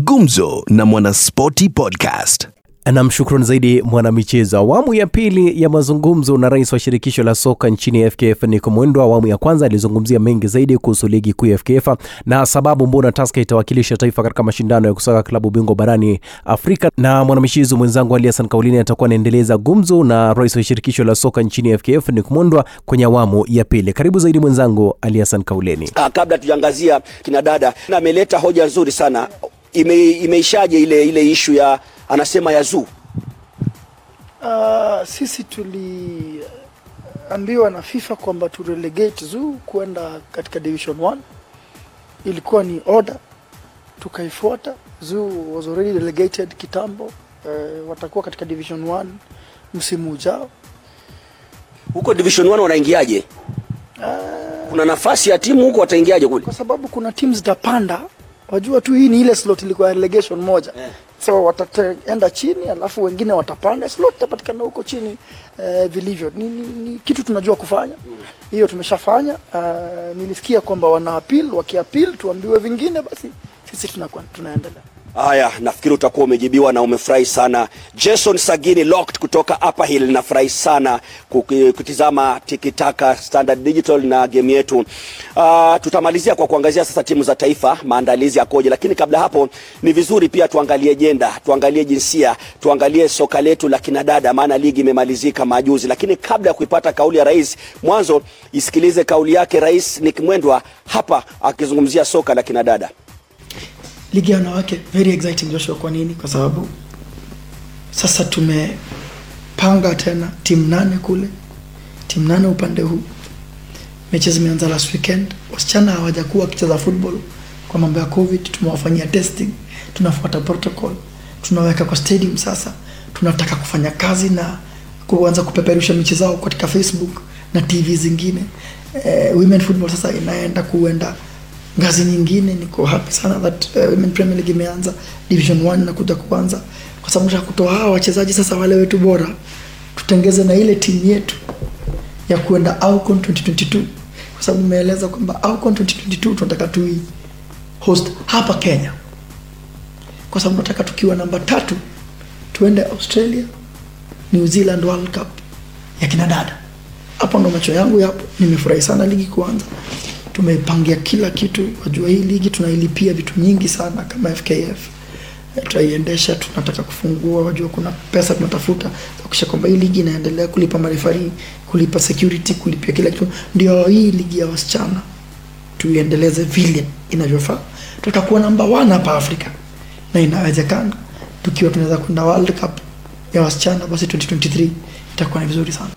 Gumzo na Mwanaspoti Podcast. Nam, shukrani zaidi mwanamichezo. Awamu ya pili ya mazungumzo na rais wa shirikisho la soka nchini FKF Nick Mwendwa. Awamu ya kwanza alizungumzia mengi zaidi kuhusu ligi kuu ya FKF na sababu mbona Tusker itawakilisha taifa katika mashindano ya kusaka klabu bingwa barani Afrika, na mwanamichezo mwenzangu Ali Hassan Kaulini atakuwa anaendeleza gumzo na rais wa shirikisho la soka nchini FKF Nick Mwendwa kwenye awamu ya pili. Karibu zaidi mwenzangu Ali Hassan Kauleni. Ah, kabla tujaangazia kina dada, na ameleta hoja nzuri sana. Ime, imeishaje ile ile ishu ya anasema ya zoo Uh, sisi tuliambiwa na FIFA kwamba tu relegate Zoo kwenda katika division 1. Ilikuwa ni order, tukaifuata. Zoo was already relegated kitambo. Uh, watakuwa katika division 1 msimu ujao. huko division 1 wanaingiaje? Kuna nafasi ya timu huko, wataingiaje kule? kwa sababu kuna timu zitapanda. Wajua tu hii ni ile slot ilikuwa relegation moja yeah. so wataenda chini alafu wengine watapanda, slot itapatikana huko chini eh, vilivyo. Ni, ni, ni kitu tunajua kufanya hiyo, tumeshafanya. Uh, nilisikia kwamba wana appeal, wakiappeal tuambiwe vingine, basi sisi tunakuwa tunaendelea. Haya, nafikiri utakuwa umejibiwa na umefurahi sana. Jason Sagini Locked kutoka Upper Hill, nafurahi sana kutizama Tikitaka Standard Digital na game yetu. Uh, tutamalizia kwa kuangazia sasa timu za taifa, maandalizi yakoje, lakini kabla hapo ni vizuri pia tuangalie jenda, tuangalie jinsia, tuangalie soka letu la kinadada, maana ligi imemalizika majuzi. Lakini kabla ya kuipata kauli ya rais, mwanzo isikilize kauli yake Rais Nick Mwendwa hapa akizungumzia soka la kinadada. Ligi ya wanawake very exciting Joshua. Kwa nini? Kwa sababu sasa tumepanga tena timu nane kule, timu nane upande huu. Mechi zimeanza last weekend. Wasichana hawajakuwa wakicheza football kwa mambo ya covid, tumewafanyia testing, tunafuata protocol, tunaweka kwa stadium. Sasa tunataka kufanya kazi na kuanza kupeperusha mechi zao katika Facebook na TV zingine. Eh, women football sasa inaenda kuenda ngazi nyingine. Niko happy sana that uh, Women Premier League imeanza Division 1 na kuja kuanza, kwa sababu tunataka kutoa hawa wachezaji sasa wale wetu bora, tutengeze na ile timu yetu ya kuenda AFCON 2022 kwa sababu umeeleza kwamba AFCON 2022 tunataka tui host hapa Kenya, kwa sababu tunataka tukiwa namba tatu tuende Australia, New Zealand World Cup ya kinadada. Hapo ndo macho yangu yapo. Nimefurahi sana ligi kuanza, tumepangia kila kitu. Wajua hii ligi tunailipia vitu nyingi sana kama FKF Eh, tutaiendesha, tunataka kufungua. Wajua kuna pesa tunatafuta kuhakikisha kwamba hii ligi inaendelea, kulipa marefari, kulipa security, kulipia kila kitu. Ndio hii ligi ya wasichana tuiendeleze vile inavyofaa. Tutakuwa namba one hapa Afrika na inawezekana, tukiwa tunaweza kwenda World Cup ya wasichana, basi 2023 itakuwa ni vizuri sana.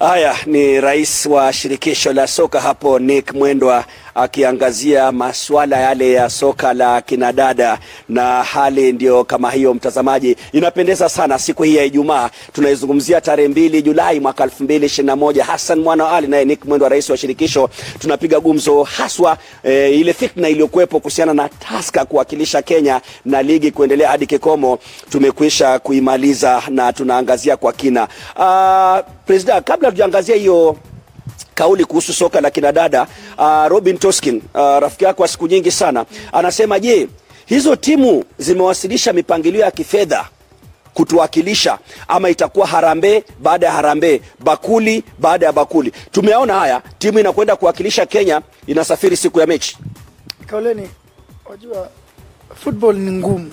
Haya ni rais wa shirikisho la soka hapo Nick Mwendwa akiangazia masuala yale ya soka la kinadada, na hali ndio kama hiyo. Mtazamaji, inapendeza sana siku hii ya Ijumaa, tunaizungumzia tarehe mbili Julai mwaka 2021. Hassan Mwana wa Ali naye Nick Mwendwa, rais wa shirikisho, tunapiga gumzo haswa e, ile fitna iliyokuwepo kuhusiana na Taska kuwakilisha Kenya na ligi kuendelea hadi kikomo, tumekwisha kuimaliza na tunaangazia kwa kina. Uh, Presida, kabla tujaangazia hiyo kauli kuhusu soka la kinadada uh, Robin Toskin uh, rafiki yako siku nyingi sana anasema, je, hizo timu zimewasilisha mipangilio ya kifedha kutuwakilisha ama itakuwa harambee baada ya harambee, bakuli baada ya bakuli? Tumeona haya, timu inakwenda kuwakilisha Kenya, inasafiri siku ya mechi. Kauleni, wajua football ni ngumu,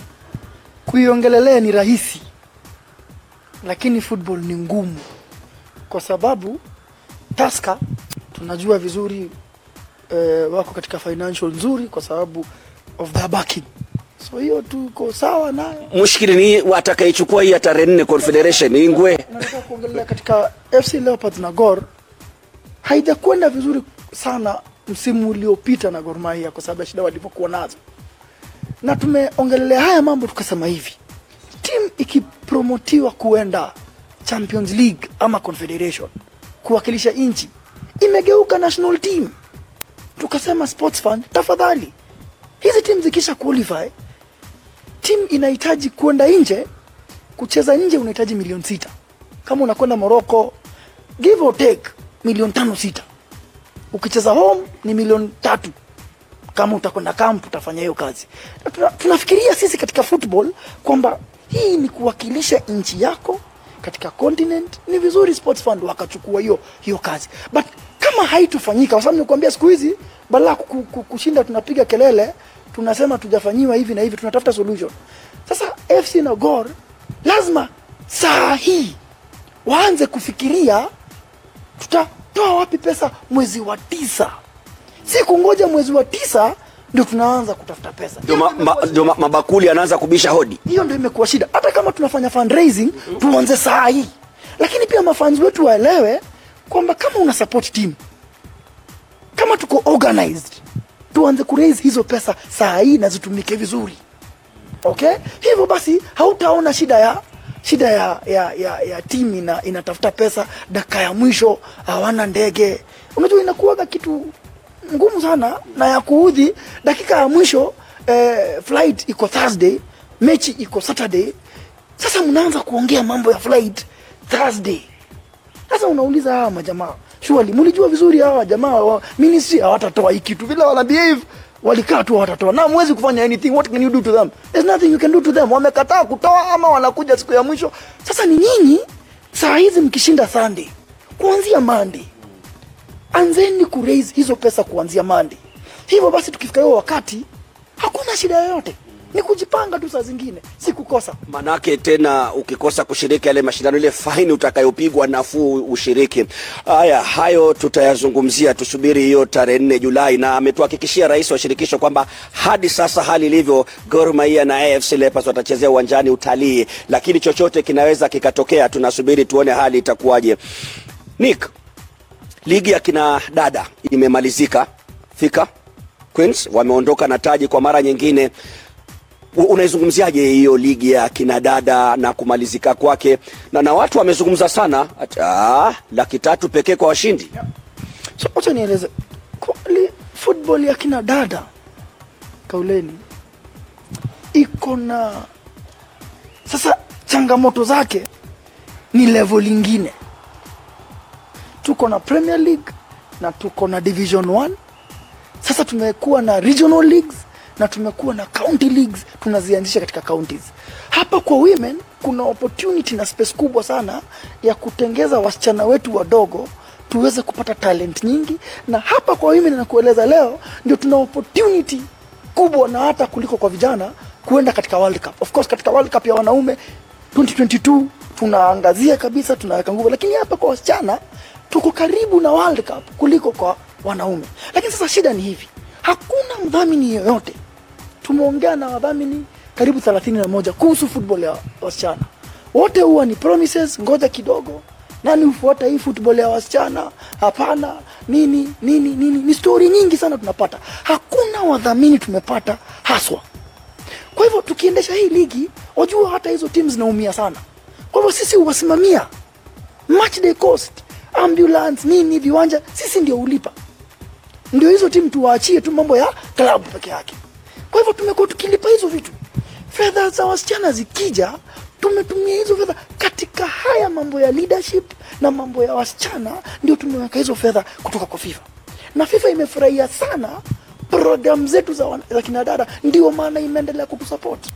kuiongelelea ni rahisi, lakini football ni ngumu kwa sababu Tusker tunajua vizuri eh, wako katika financial nzuri kwa sababu of their backing, so hiyo tuko sawa nayo. Mushkili ni atakayechukua hii ya tarehe nne Confederation Ingwe. Nataka kuongelea katika FC Leopards na Gor, haijakwenda vizuri sana msimu uliopita na Gor Mahia kwa sababu ya shida walipokuwa nazo, na tumeongelelea haya mambo tukasema hivi, timu ikipromotiwa kuenda Champions League ama Confederation kuwakilisha nchi, imegeuka national team. Tukasema sports fund, tafadhali hizi timu zikisha qualify, timu inahitaji kwenda nje kucheza nje, unahitaji milioni sita. Kama unakwenda Morocco, give or take milioni tano sita. Ukicheza home ni milioni tatu kama utakwenda camp utafanya hiyo kazi tunafikiria sisi katika football kwamba hii ni kuwakilisha nchi yako katika continent ni vizuri sports fund wakachukua hiyo hiyo kazi. But kama haitofanyika kwa sababu nikwambia, siku hizi badala kushinda tunapiga kelele tunasema tujafanyiwa hivi na hivi tunatafuta solution. Sasa fc na gor lazima saa hii waanze kufikiria tutatoa wapi pesa mwezi wa tisa. Si kungoja mwezi wa tisa ndio tunaanza kutafuta pesa. Ndio ma, mabakuli anaanza kubisha hodi. Hiyo ndio imekuwa shida. Hata kama tunafanya fundraising tuanze saa hii. Lakini pia mafans wetu waelewe kwamba kama una support team kama tuko organized tuanze kuraise hizo pesa saa hii na zitumike vizuri. Okay? Hivyo basi hautaona shida ya shida ya ya ya, ya timu ina, inatafuta pesa dakika ya mwisho hawana ndege. Unajua inakuwaga kitu ngumu sana na ya kuudhi. Dakika ya mwisho eh, flight iko thursday mechi iko saturday. Sasa mnaanza kuongea mambo ya flight thursday. Sasa unauliza hawa majamaa surely mlijua vizuri hawa jamaa ministry hawatatoa hii kitu vile wana behave. Walikaa tu watatoa, na mwezi kufanya anything. What can you do to them? There's nothing you can do to them. Wamekataa kutoa ama wanakuja siku ya mwisho. Sasa ni nyinyi saa hizi mkishinda sunday kuanzia monday anzeni kuraise hizo pesa kuanzia monday. Hivyo basi tukifika hiyo wakati hakuna shida yoyote. Ni kujipanga tu saa zingine si kukosa. Manake tena ukikosa kushiriki yale mashindano ile faini utakayopigwa nafuu ushiriki. Haya hayo tutayazungumzia tusubiri hiyo tarehe nne julai na ametuhakikishia rais wa shirikisho kwamba hadi sasa hali ilivyo Gor Mahia na AFC Leopards watachezea uwanjani utalii lakini chochote kinaweza kikatokea. Tunasubiri tuone hali itakuwaje. Nick ligi ya kina dada imemalizika. Thika queens wameondoka na taji kwa mara nyingine. Unaizungumziaje hiyo ligi ya kina dada na kumalizika kwake? Na, na watu wamezungumza sana ah, laki tatu pekee kwa washindi. So football ya kina dada kauleni iko na sasa changamoto zake ni level ingine tuko na premier league na tuko na division 1 sasa tumekuwa na regional leagues na tumekuwa na county leagues tunazianzisha katika counties. Hapa kwa women kuna opportunity na space kubwa sana ya kutengeza wasichana wetu wadogo tuweze kupata talent nyingi. Na hapa kwa women nakueleza leo ndio tuna opportunity kubwa na hata kuliko kwa vijana kuenda katika world cup. Of course katika world cup ya wanaume 2022 tunaangazia kabisa tunaweka nguvu. Lakini hapa kwa wasichana tuko karibu na world cup kuliko kwa wanaume. Lakini sasa shida ni hivi. Hakuna mdhamini yoyote tumeongea na wadhamini karibu 31 kuhusu football ya wasichana. Wote huwa ni promises ngoja kidogo. Nani hufuata hii football ya wasichana? Hapana. Nini nini nini? Ni stori nyingi sana tunapata. Hakuna wadhamini tumepata haswa. Kwa hivyo tukiendesha hii ligi wajua hata hizo timu zinaumia sana. Kwa hivyo sisi huwasimamia. Match day cost ambulance nini viwanja sisi ndio ulipa ndio hizo timu tuwaachie tu mambo ya klabu peke yake. Kwa hivyo tumekuwa tukilipa hizo vitu. Fedha za wasichana zikija tumetumia hizo fedha. Katika haya mambo ya leadership na mambo ya wasichana ndio tumeweka hizo fedha kutoka kwa fifa. Na fifa imefurahia sana programu zetu za, za kinadada ndio maana imeendelea kutusupport.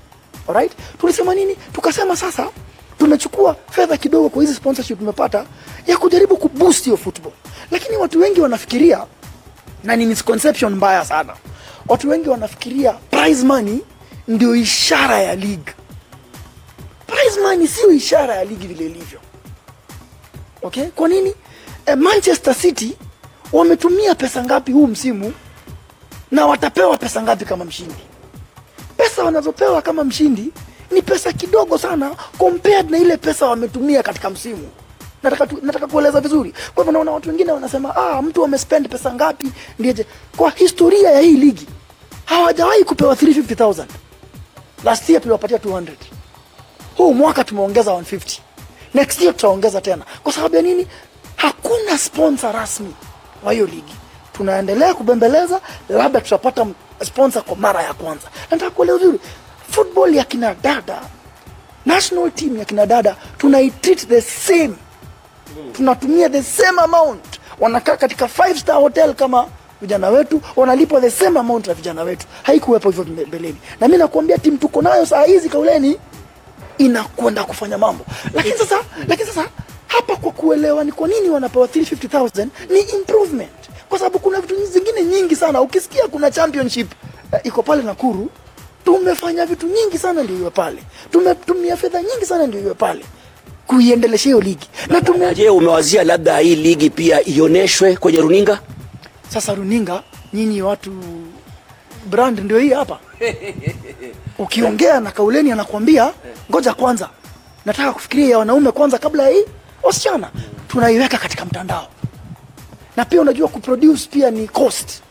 Alright? Tulisema nini? Tukasema sasa tumechukua fedha kidogo kwa hizi sponsorship tumepata ya kujaribu kuboost hiyo football. Lakini watu wengi wanafikiria na ni misconception mbaya sana watu wengi wanafikiria prize money ndio ishara ya league. Prize money sio ishara ya ligi vile ilivyo. Okay? Kwa nini? Eh, manchester city wametumia pesa ngapi huu msimu na watapewa pesa ngapi kama mshindi? Pesa wanazopewa kama mshindi ni pesa kidogo sana compared na ile pesa wametumia katika msimu. Nataka, tu, nataka kueleza vizuri. Kwa hivyo naona watu wengine wanasema ah, mtu amespend pesa ngapi? Ndiye. kwa historia ya hii ligi hawajawahi kupewa 350000 last year tuliwapatia 200 huu mwaka tumeongeza 150 next year tutaongeza tena. Kwa sababu ya nini? Hakuna sponsor rasmi wa hiyo ligi. Tunaendelea kubembeleza labda tutapata sponsor kwa mara ya kwanza. Nataka kueleza vizuri football ya kina dada. National team ya kina dada tunaitreat the same. Tunatumia the same amount. Wanakaa katika five star hotel kama vijana wetu wanalipwa the same amount na vijana wetu. Haikuwepo hivyo mbeleni. Na mi nakuambia timu tuko nayo saa hizi kauleni inakwenda kufanya mambo. Lakini sasa lakini sasa hapa kwa kuelewa ni kwa nini wanapewa 350000 ni improvement. Kwa sababu kuna vitu zingine nyingi sana. Ukisikia kuna championship uh, iko pale nakuru tumefanya vitu nyingi sana ndio iwe pale. Tumetumia fedha nyingi sana ndio iwe pale. Kuiendelesha hiyo ligi. Na tume Je, umewazia labda hii ligi pia ioneshwe kwenye runinga? sasa runinga nyinyi watu brand ndio hii hapa. Ukiongea na kauleni anakuambia ngoja kwanza. Nataka kufikiria ya wanaume kwanza kabla ya hii wasichana. Tunaiweka katika mtandao. Na pia unajua kuproduce pia ni cost.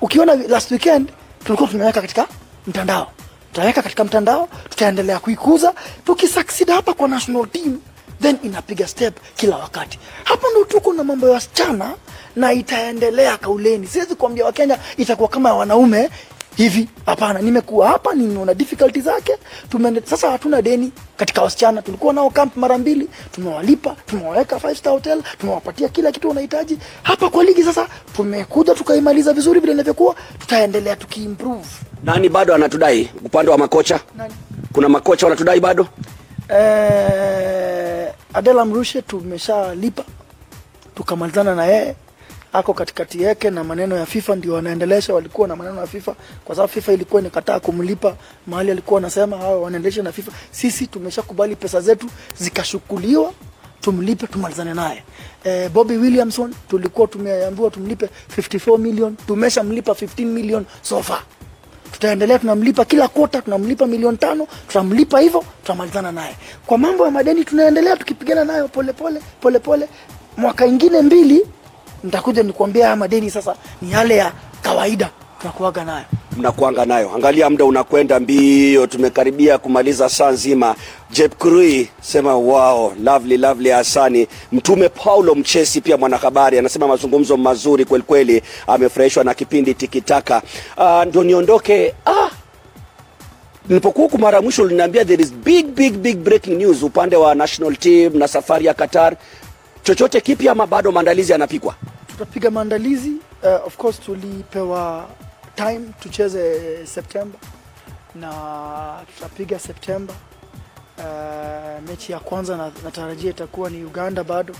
Ukiona last weekend tulikuwa tunaweka katika mtandao. Tutaweka katika mtandao tutaendelea kuikuza. Tukisucceed hapa kwa national team then inapiga step kila wakati. Hapa ndo tuko na mambo ya wasichana na itaendelea kauleni. Siwezi kuambia wakenya itakuwa kama ya wanaume hivi hapana nimekuwa hapa nimeona difficulty zake tumeende, sasa hatuna deni katika wasichana tulikuwa nao camp mara mbili tumewalipa tumewaweka five star hotel tumewapatia kila kitu wanahitaji hapa kwa ligi sasa tumekuja tukaimaliza vizuri vile inavyokuwa tutaendelea tukiimprove Nani bado anatudai upande wa makocha? Nani? Kuna makocha wanatudai bado? eh, Adela Mrushe tumeshalipa tukamalizana na yeye ako katikati yake na maneno ya FIFA ndio wanaendelesha. Walikuwa na maneno ya FIFA kwa sababu FIFA ilikuwa inakataa kumlipa mahali alikuwa anasema hao wanaendelesha na FIFA. Sisi tumeshakubali pesa zetu zikashukuliwa, tumlipe tumalizane naye. E, Bobby Williamson tulikuwa tumeambiwa tumlipe 54 million, tumeshamlipa 15 million so far tutaendelea tunamlipa kila kota tunamlipa milioni tano tutamlipa hivyo tutamalizana naye kwa mambo ya madeni tunaendelea tukipigana nayo polepole polepole mwaka ingine mbili nitakuja nikuambia haya madeni sasa ni yale ya kawaida tunakuaga nayo mnakuanga nayo. Angalia muda unakwenda mbio, tumekaribia kumaliza saa nzima. Jep sema wow, lovely lovely. Hasani Mtume Paulo Mchesi pia mwanahabari anasema mazungumzo mazuri kweli kweli, amefurahishwa na kipindi tikitaka. Uh, ndio niondoke ah, nilipokuwa huku mara mwisho uliniambia there is big big big breaking news upande wa national team na safari ya Qatar. Chochote kipya ama bado maandalizi yanapikwa? tutapiga maandalizi uh, of course tulipewa time tucheze Septemba na tutapiga Septemba. Uh, mechi ya kwanza na- natarajia itakuwa ni Uganda bado.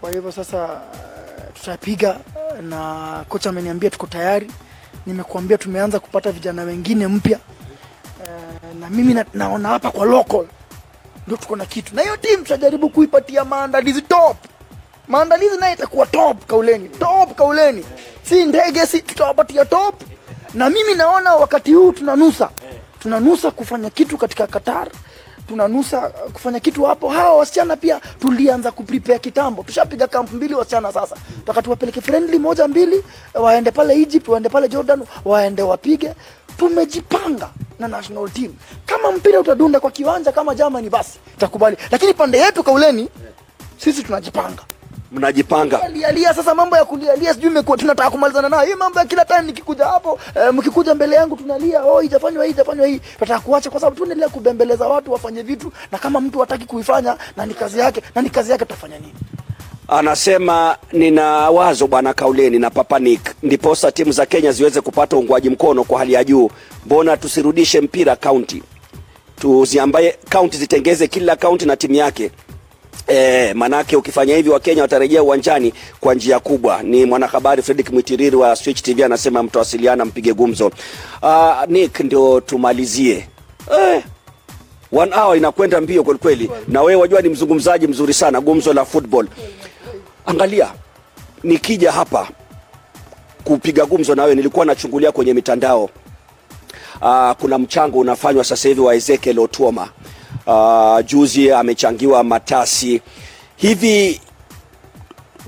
Kwa hivyo sasa uh, tutapiga na kocha ameniambia tuko tayari. Nimekuambia tumeanza kupata vijana wengine mpya uh, na mimi na, naona hapa kwa local ndio tuko na kitu, na hiyo timu tutajaribu kuipatia maandalizi top. Maandalizi naye itakuwa top kauleni. Top kauleni. Si ndege si tutawapatia top. Na mimi naona wakati huu tunanusa. Tunanusa kufanya kitu katika qatar. Tunanusa kufanya kitu hapo. Hawa wasichana pia tulianza kuprepare kitambo. Tushapiga kampu mbili wasichana sasa. Taka tuwapeleke friendly moja mbili waende pale egypt waende pale jordan waende wapige tumejipanga na national team. Kama mpira utadunda kwa kiwanja kama germany basi takubali lakini pande yetu kauleni sisi tunajipanga. Mnajipanga. Lialia sasa mambo ya kulialia sijui imekuwa tunataka kumalizana nayo. Hii mambo ya kila time nikikuja hapo eh, mkikuja mbele yangu tunalia oh itafanywa hii itafanywa hii. Tunataka kuacha kwa sababu tuendelea kubembeleza watu wafanye vitu na kama mtu hataki kuifanya na ni kazi yake na ni kazi yake tutafanya nini anasema nina wazo bwana Kauleni na Papa Nick, ndiposa timu za Kenya ziweze kupata uungwaji mkono kwa hali ya juu. Mbona tusirudishe mpira kaunti, tuziambaye kaunti zitengeze kila kaunti na timu yake. E, manake ukifanya hivi Wakenya watarejea uwanjani kwa njia kubwa. Ni mwanahabari Fredrick Mwitiriri wa Switch TV anasema mtawasiliana, mpige gumzo. Uh, Nick, ndio tumalizie eh, one hour inakwenda mbio kweli kweli, na wewe wajua ni mzungumzaji mzuri sana, gumzo la football. Angalia, nikija hapa kupiga gumzo nawe, nilikuwa nachungulia kwenye mitandao. Aa, kuna mchango unafanywa sasa hivi wa Ezekiel Otuoma. Uh, juzi amechangiwa matasi. Hivi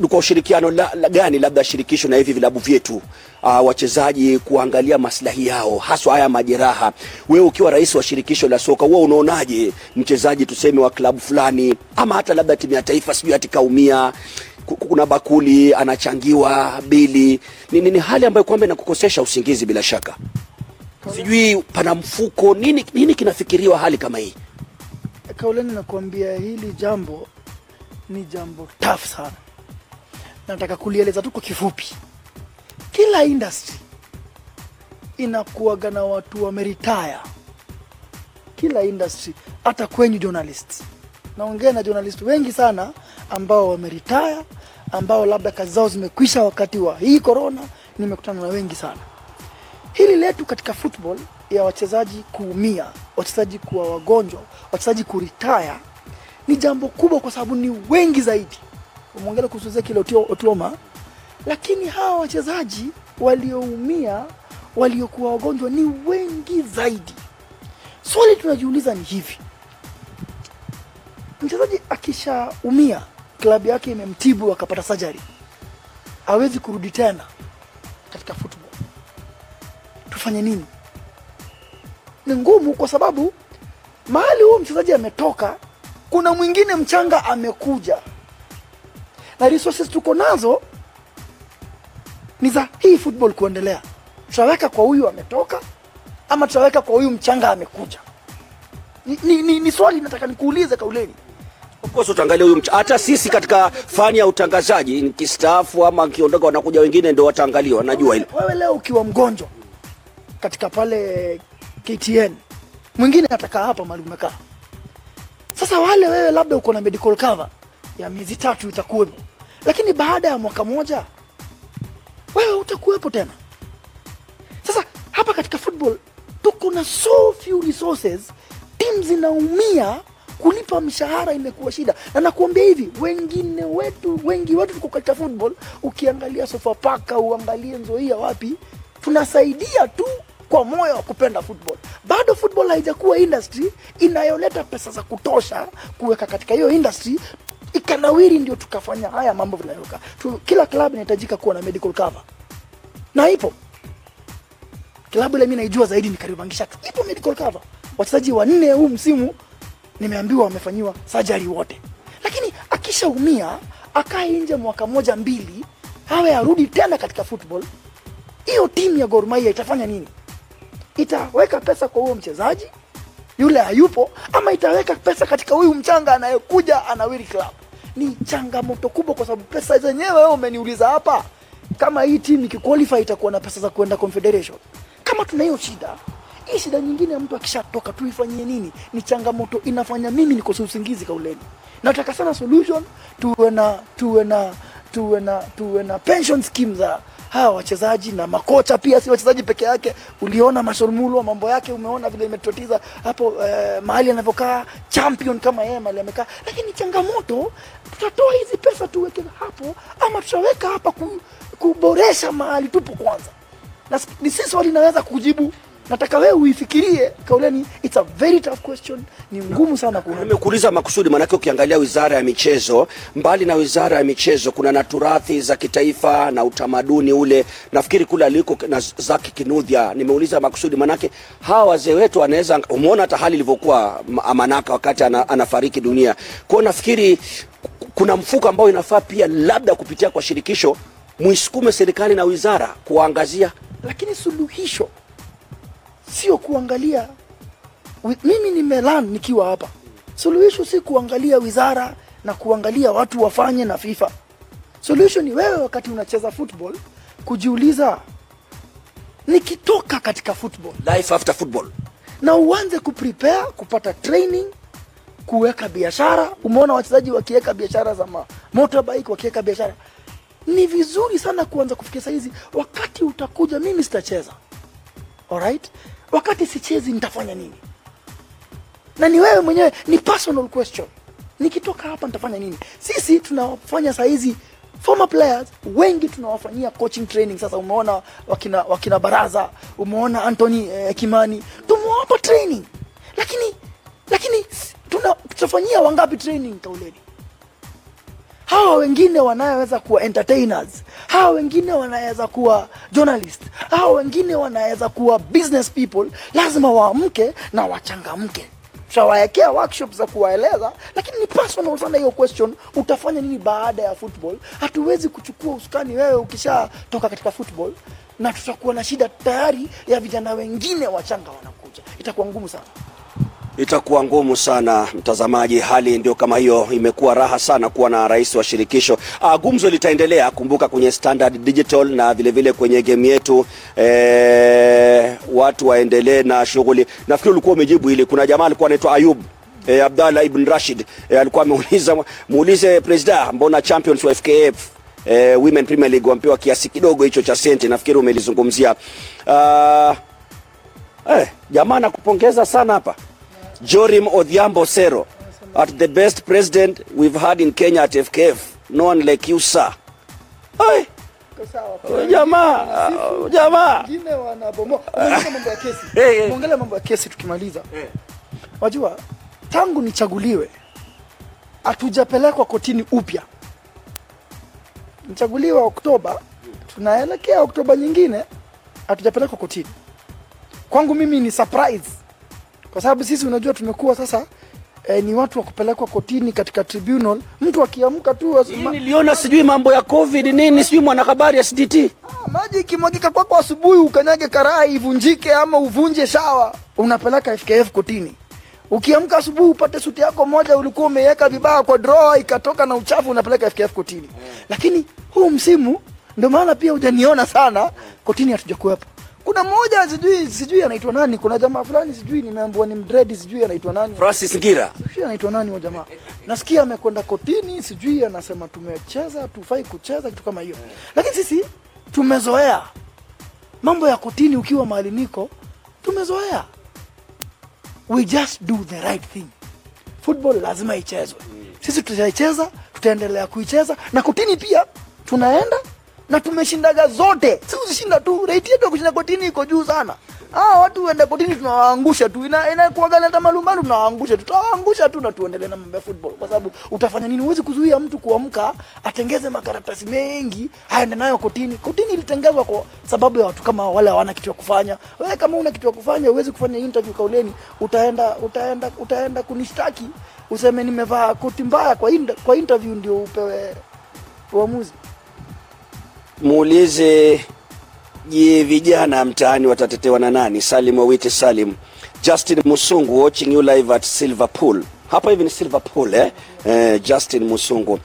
kwa ushirikiano la, la gani labda shirikisho na hivi vilabu vyetu? Uh, wachezaji kuangalia maslahi yao haswa haya majeraha. Wewe ukiwa rais wa shirikisho la soka, wewe unaonaje mchezaji tuseme wa klabu fulani? Ama hata labda timu ya taifa sijui ati kaumia, ku- kuna bakuli anachangiwa bili, ni, ni, ni hali ambayo kwamba inakukosesha usingizi bila shaka. Sijui pana mfuko nini, nini kinafikiriwa hali kama hii? kauleni nakuambia hili jambo ni jambo taf sana. Nataka kulieleza tu kwa kifupi. Kila industry inakuaga na watu wameritaya kila industry hata kwenyu journalists naongea na journalist wengi sana ambao wameritaya ambao labda kazi zao zimekwisha wakati wa hii corona. Nimekutana na wengi sana. Hili letu katika football ya wachezaji kuumia wachezaji kuwa wagonjwa wachezaji kuritaya ni jambo kubwa kwa sababu ni wengi zaidi. Umeongelea kuhusu Ezekiel Otuoma. Lakini hawa wachezaji walioumia waliokuwa wagonjwa ni wengi zaidi. Swali tunajiuliza ni hivi mchezaji akishaumia klabu yake imemtibu akapata sajari hawezi kurudi tena katika football. Tufanye nini? Ni ngumu kwa sababu mahali huyu mchezaji ametoka kuna mwingine mchanga amekuja. Na resources tuko nazo ni za hii football kuendelea. Tutaweka kwa huyu ametoka ama tutaweka kwa huyu mchanga amekuja? Ni, ni, ni, ni swali nataka nikuulize kauleni Of course utaangalia huyu hata sisi katika fani ya utangazaji nikistaafu ama nikiondoka, wanakuja wengine ndio wataangaliwa najua hilo. Wewe leo ukiwa mgonjwa katika pale KTN mwingine atakaa hapa mahali umekaa. Sasa wale wewe labda uko na medical cover ya miezi tatu itakuwepo. Lakini baada ya mwaka moja wewe utakuwepo tena. Sasa hapa katika football tuko na so few resources timu zinaumia kulipa mshahara imekuwa shida. Na nakuambia hivi wengine wetu wengi wetu tuko katika football. Ukiangalia sofapaka uangalie nzoia wapi tunasaidia tu kwa moyo wa kupenda football. Bado football haijakuwa industry inayoleta pesa za kutosha kuweka katika hiyo industry ikanawiri ndio tukafanya haya mambo vinayoka. Kila club inahitajika kuwa na medical cover. Na ipo. Klabu ile mimi naijua zaidi ni Kariobangi Sharks. Ipo medical cover. Wachezaji wanne huu msimu nimeambiwa wamefanyiwa surgery wote, lakini akishaumia akae nje mwaka moja mbili, awe arudi tena katika football, hiyo timu ya Gor itafanya nini? Itaweka pesa kwa huyo mchezaji yule hayupo, ama itaweka pesa katika huyu mchanga anayekuja anawiri club? Ni changamoto kubwa, kwa sababu pesa zenyewe umeniuliza hapa, kama hii timu ikiqualify itakuwa na pesa za kuenda confederation. Kama tuna hiyo shida, hii shida nyingine ya mtu akishatoka tuifanyie nini? Ni changamoto inafanya mimi nikose usingizi kauleni. Nataka sana solution, tuwe na tuwe na tuwe na tuwe na pension scheme za hawa wachezaji na makocha pia, si wachezaji peke yake. Uliona Marshal mambo yake, umeona vile imetatiza hapo eh, mahali anavyokaa champion kama yeye mahali amekaa, lakini changamoto, tutatoa hizi pesa tuweke hapo ama tutaweka hapa kuboresha mahali tupo kwanza, na ni sisi swali naweza kujibu. Nataka wewe uifikirie kauleni, it's a very tough question, ni ngumu sana kuona. nimekuuliza makusudi maanake ukiangalia wizara ya michezo mbali na wizara ya michezo kuna na turathi za kitaifa na utamaduni ule. Nafikiri kule aliko na zaki kinudhia. Nimeuliza makusudi maanake hawa wazee wetu wanaweza umeona hata hali ilivyokuwa amanaka wakati ana, anafariki dunia. Kwao nafikiri kuna mfuko ambao inafaa pia labda kupitia kwa shirikisho muisukume serikali na wizara kuwaangazia. Lakini suluhisho sio kuangalia. Mimi nimelan nikiwa hapa. Suluhisho si kuangalia wizara na kuangalia watu wafanye na fifa. Suluhisho ni wewe wakati unacheza football kujiuliza nikitoka katika football life after football. na uanze kuprepare kupata training kuweka biashara. Umeona wachezaji wakiweka biashara za motorbike wakiweka biashara. Ni vizuri sana kuanza kufikia saizi, wakati utakuja mimi sitacheza. Alright wakati sichezi nitafanya nini? Na ni wewe mwenyewe ni personal question. Nikitoka hapa nitafanya nini? Sisi tunafanya sahizi former players wengi tunawafanyia coaching training. Sasa umeona wakina, wakina baraza umeona anthony eh, kimani. Tumewapa training. Lakini lakini tutafanyia wangapi training kauleni hawa wengine wanaweza kuwa entertainers. Hawa wengine wanaweza kuwa journalist. Hawa wengine wanaweza kuwa business people. Lazima waamke na wachangamke. Tutawaekea workshop za kuwaeleza lakini ni personal sana hiyo question. Utafanya nini baada ya football? Hatuwezi kuchukua usukani wewe ukishatoka katika football na tutakuwa na shida tayari ya vijana wengine wachanga wanakuja. Itakuwa ngumu sana Itakuwa ngumu sana mtazamaji, hali ndio kama hiyo. Imekuwa raha sana kuwa na rais wa shirikisho. Ah, gumzo litaendelea, kumbuka kwenye Standard Digital na vilevile vile kwenye game yetu eh, watu waendelee na shughuli. Nafikiri ulikuwa umejibu hili. Kuna jamaa alikuwa anaitwa Ayub eh, Abdallah ibn Rashid eh, alikuwa ameuliza muulize presida, mbona champions wa FKF eh, Women Premier League wampewa kiasi kidogo hicho cha senti? Nafikiri umelizungumzia. Ah, eh, jamaa nakupongeza sana hapa. Jorim Odhiambo Sero at the best president we've had in Kenya at FKF. No one like you sir. Hey. jamaa, jamaa. wengine wanabomoa mambo ya kesi. Umeongelea mambo ya kesi tukimaliza wajua tangu nichaguliwe hatujapelekwa kotini upya nichaguliwa oktoba tunaelekea oktoba nyingine hatujapelekwa kotini kwangu mimi ni surprise kwa sababu sisi unajua tumekuwa sasa eh, ni watu wa kupelekwa kotini katika tribunal. Mtu akiamka tu asema- Niliona sijui mambo ya covid nini, sijui mwanahabari ya SDT. Ah, maji ikimwagika kwako asubuhi ukanyage karai ivunjike ama uvunje shawa unapeleka FKF kotini. Ukiamka asubuhi upate suti yako moja ulikuwa umeiweka vibaya kwa drawer ikatoka na uchafu unapeleka FKF kotini. Lakini huu msimu ndio maana pia hujaniona sana kotini hatujakuwepo kuna mmoja sijui sijui anaitwa nani. Kuna jamaa fulani sijui nimeambiwa ni mdredi sijui anaitwa nani. Francis Ngira. sijui anaitwa nani huyo jamaa. Nasikia amekwenda kotini sijui anasema tumecheza tufai kucheza kitu kama hiyo. Lakini sisi tumezoea. Mambo ya kotini ukiwa mahali niko tumezoea. We just do the right thing. Football lazima ichezwe. Sisi tutaicheza tutaendelea kuicheza. Na kotini pia tunaenda na tumeshindaga zote. Si uzishinda tu rate yetu kushinda kotini iko juu sana. Ah, watu waenda kotini tunawaangusha tu. Ina inakuwaga hata malumbano tunawaangusha tu. Tutawaangusha tu na tuendelee na mambo ya football. Kwa sababu utafanya nini? Huwezi kuzuia mtu kuamka atengeze makaratasi mengi aende nayo kotini. Kotini ilitengezwa kwa sababu ya watu kama wale hawana kitu ya kufanya. Wewe kama una kitu ya kufanya huwezi kufanya interview kauleni. Utaenda utaenda utaenda kunishtaki. Useme nimevaa koti mbaya kwa inda, kwa interview ndio upewe uamuzi Muulize je, vijana mtaani watatetewa na nani? Salim Wawiti Salim. Justin Musungu watching you live at Silverpool. Hapa hivi ni Silverpool eh? Eh, Justin Musungu.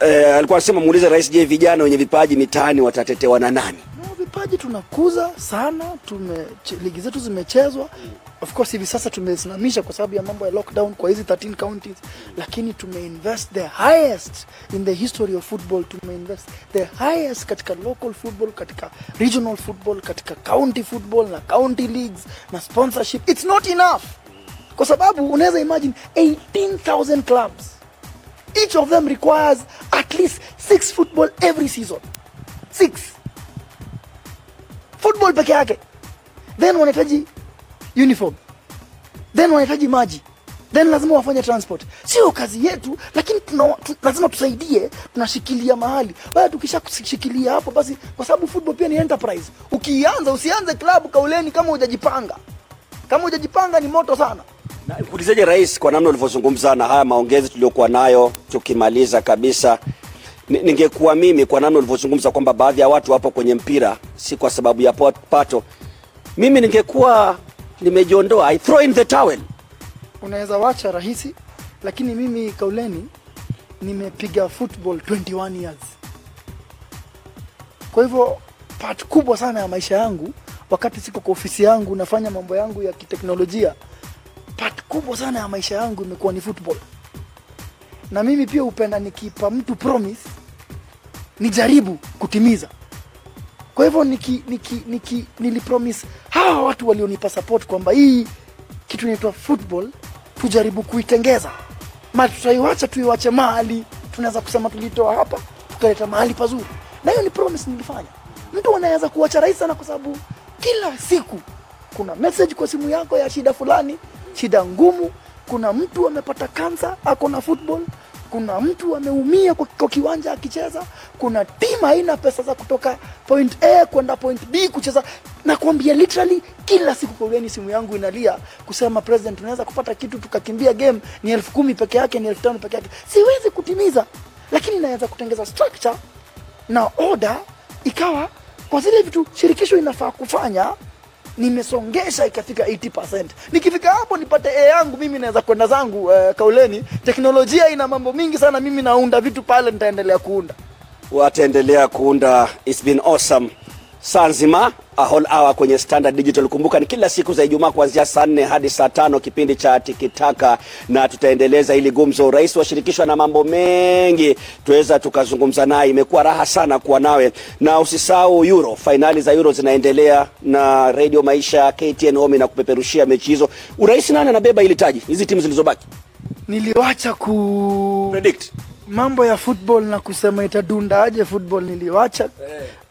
Eh, alikuwa anasema muulize rais, je, vijana wenye vipaji mitaani watatetewa na nani? Vipaji tunakuza sana tume ligi zetu zimechezwa. Of course hivi sasa tumesimamisha kwa sababu ya mambo ya lockdown kwa hizi 13 counties lakini tumeinvest the highest in the history of football. Tumeinvest the highest katika local football katika regional football katika county football na county leagues na sponsorship. It's not enough. Kwa sababu unaweza imagine 18000 clubs. Each of them requires at least six football every season. Six football peke yake. Then wanahitaji uniform. Then wanahitaji maji. Then lazima wafanye transport. Sio kazi yetu lakini tuna, tu, lazima tusaidie tunashikilia mahali. Baya, tukisha kushikilia hapo basi kwa sababu football pia ni enterprise. Ukianza usianze klabu kauleni kama hujajipanga. Kama hujajipanga ni moto sana. Kuulizaje rais, kwa namna ulivyozungumza na haya maongezi tuliokuwa nayo, tukimaliza kabisa, ningekuwa mimi, kwa namna ulivyozungumza kwamba baadhi ya watu wapo kwenye mpira si kwa sababu ya pato, mimi ningekuwa nimejiondoa, I throw in the towel. unaweza wacha rahisi lakini mimi kauleni nimepiga football 21 years. Kwa hivyo part kubwa sana ya maisha yangu wakati siko kwa ofisi yangu nafanya mambo yangu ya kiteknolojia part kubwa sana ya maisha yangu imekuwa ni football na mimi pia hupenda nikipa mtu promise nijaribu kutimiza. Kwa hivyo niki, niki, niki, nilipromise hawa watu walionipa support kwamba hii kitu inaitwa football tujaribu kuitengeza. Ma tutaiwacha tuiwache mahali tunaweza kusema tulitoa hapa tukaleta mahali pazuri. Na hiyo ni promise nilifanya. Mtu anaweza kuwacha rahisi sana kwa sababu kila siku kuna message kwa simu yako ya shida fulani shida ngumu kuna mtu amepata kansa ako na football. Kuna mtu ameumia kwa, kiwanja akicheza. Kuna timu haina pesa za kutoka point a kwenda point b kucheza. Nakuambia literally kila siku kauleni simu yangu inalia kusema president tunaweza kupata kitu tukakimbia game? Ni elfu kumi peke yake ni elfu tano peke yake. Siwezi kutimiza. Lakini naweza kutengeza structure na order ikawa kwa zile vitu shirikisho inafaa kufanya nimesongesha ikafika 80 nikifika hapo nipate a yangu mimi naweza kwenda zangu uh, kauleni. Teknolojia ina mambo mingi sana mimi naunda vitu pale nitaendelea kuunda. Wataendelea kuunda. It's been awesome saa nzima a whole hour kwenye standard digital. Kumbuka ni kila siku za ijumaa kuanzia saa nne hadi saa tano kipindi cha tikitaka. Na tutaendeleza ili gumzo. Rais wa shirikisho na mambo mengi tuweza tukazungumza naye. Imekuwa raha sana kuwa nawe. Na usisahau euro. Fainali za euro zinaendelea na radio maisha ktn home na kupeperushia mechi hizo. Urais nani anabeba ili taji? Hizi timu zilizobaki. Niliwacha ku predict. mambo ya football na kusema itadunda aje football. Niliwacha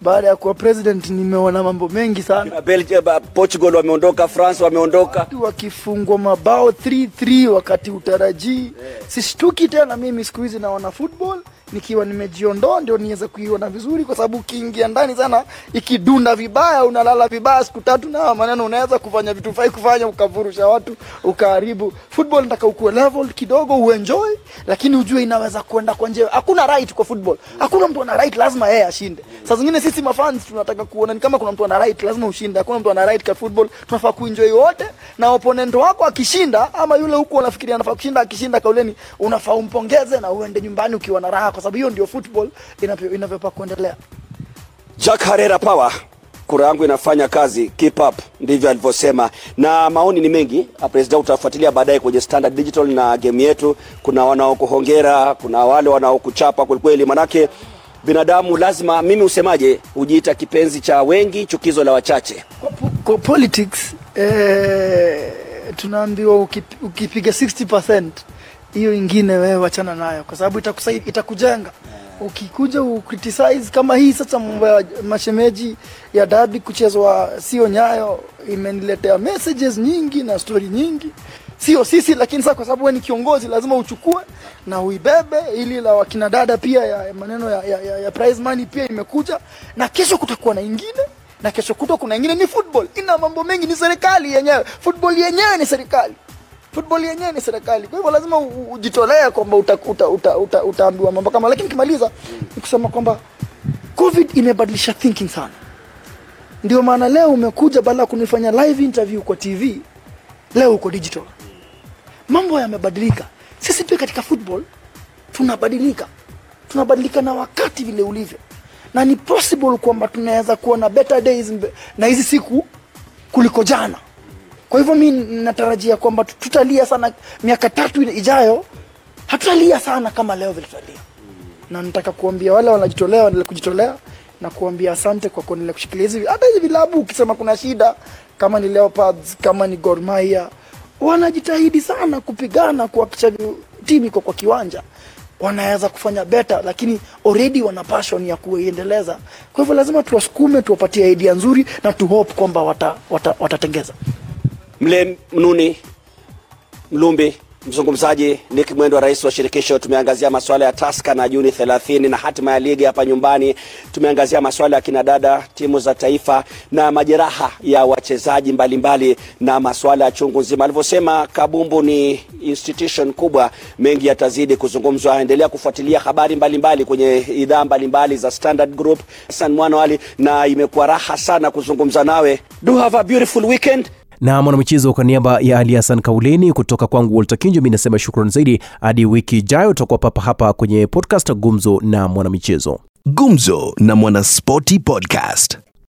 baada ya kuwa president nimeona mambo mengi sana. Belgium, portugal wameondoka france wameondoka. Wakifungwa mabao 3-3 wakati utarajii. Sishtuki tena mimi siku hizi naona football. Nikiwa nimejiondoa ndio niweze kuiona vizuri kwa sababu ukiingia ndani sana ikidunda vibaya unalala vibaya siku tatu na maneno unaweza kufanya vitu fai kufanya ukavurusha watu ukaharibu. Football nataka ukuwe level kidogo uenjoy lakini ujue inaweza kwenda kwa njia. Hakuna right kwa football. Hakuna mtu ana right lazima yeye ashinde. Saa zingine sisi mafans tunataka kuona ni kama kuna mtu ana right lazima ushinde. Hakuna mtu ana right kwa football tunafaa kuenjoy wote. Na opponent wako akishinda ama yule huko unafikiria anafaa kushinda akishinda kauleni unafaa umpongeze na uende nyumbani ukiwa na raha kwa sababu hiyo ndio football inavyo- inavyopaa kuendelea. Jack Herrera Power, kura yangu inafanya kazi, keep up, ndivyo alivyosema, na maoni ni mengi. Presida utafuatilia baadaye kwenye Standard Digital na game yetu. Kuna wanaokuhongera, kuna wale wanaokuchapa kwelikweli, manake binadamu lazima, mimi usemaje, hujiita kipenzi cha wengi, chukizo la wachache. kwa, politics eh, tunaambiwa ukip- ukipiga 60% hiyo ingine wewe wachana nayo kwa sababu itakusaidia itakujenga ukikuja ukriticize kama hii sasa mambo ya mashemeji ya dabi kuchezwa sio nyayo imeniletea messages nyingi na story nyingi sio sisi lakini sasa kwa sababu wewe ni kiongozi lazima uchukue na uibebe ili la wakina dada pia ya maneno ya, ya, ya, ya prize money pia imekuja. Na kesho kutakuwa na ingine na kesho kutwa kuna ingine ni football. Ina mambo mengi ni serikali yenyewe. Football yenyewe ni serikali. Football yenyewe ni serikali. Kwa hivyo lazima ujitolee kwamba uta, uta, uta, uta, mambo kama lakini kimaliza ni kusema kwamba covid imebadilisha thinking sana. Ndio maana leo umekuja baada ya kunifanya live interview kwa tv leo uko digital mambo yamebadilika. Sisi pia katika football tunabadilika. Tunabadilika na wakati vile ulivyo. Na ni possible kwamba tunaweza kuwa na better days na hizi siku kuliko jana. Kwa hivyo mi natarajia kwamba tutalia sana miaka tatu ijayo. Hatutalia sana kama leo vile tutalia. Na nataka kuambia wale wanajitolea waendelee kujitolea na kuambia asante kwa kuendelea kushikilia hizi hata hizi vilabu ukisema kuna shida kama ni Leopards kama ni Gor Mahia wanajitahidi sana kupigana kuhakikisha timu iko kwa kiwanja wanaweza kufanya beta lakini already wana passion ya kuiendeleza kwa hivyo lazima tuwasukume tuwapatie idea nzuri na tu hope kwamba watatengeza wata, watatengeza. Mle Mnuni Mlumbi, mzungumzaji Nick Mwendwa, rais wa shirikisho. Tumeangazia masuala ya Taska na Juni 30 na hatima ya ligi hapa nyumbani. Tumeangazia masuala ya kinadada, timu za taifa na majeraha ya wachezaji mbalimbali na masuala ya chungu nzima. Alivyosema Kabumbu ni institution kubwa, mengi yatazidi kuzungumzwa. Endelea kufuatilia habari mbalimbali kwenye idhaa mbalimbali za Standard Group. Hassan Mwanawali, na imekuwa raha sana kuzungumza nawe. Do have a beautiful weekend. Na mwanamichezo kwa niaba ya ali hasan kauleni kutoka kwangu walter kinjo mimi nasema shukran zaidi hadi wiki ijayo tutakuwa papa hapa kwenye podcast gumzo na mwanamichezo Gumzo na Mwanaspoti Podcast.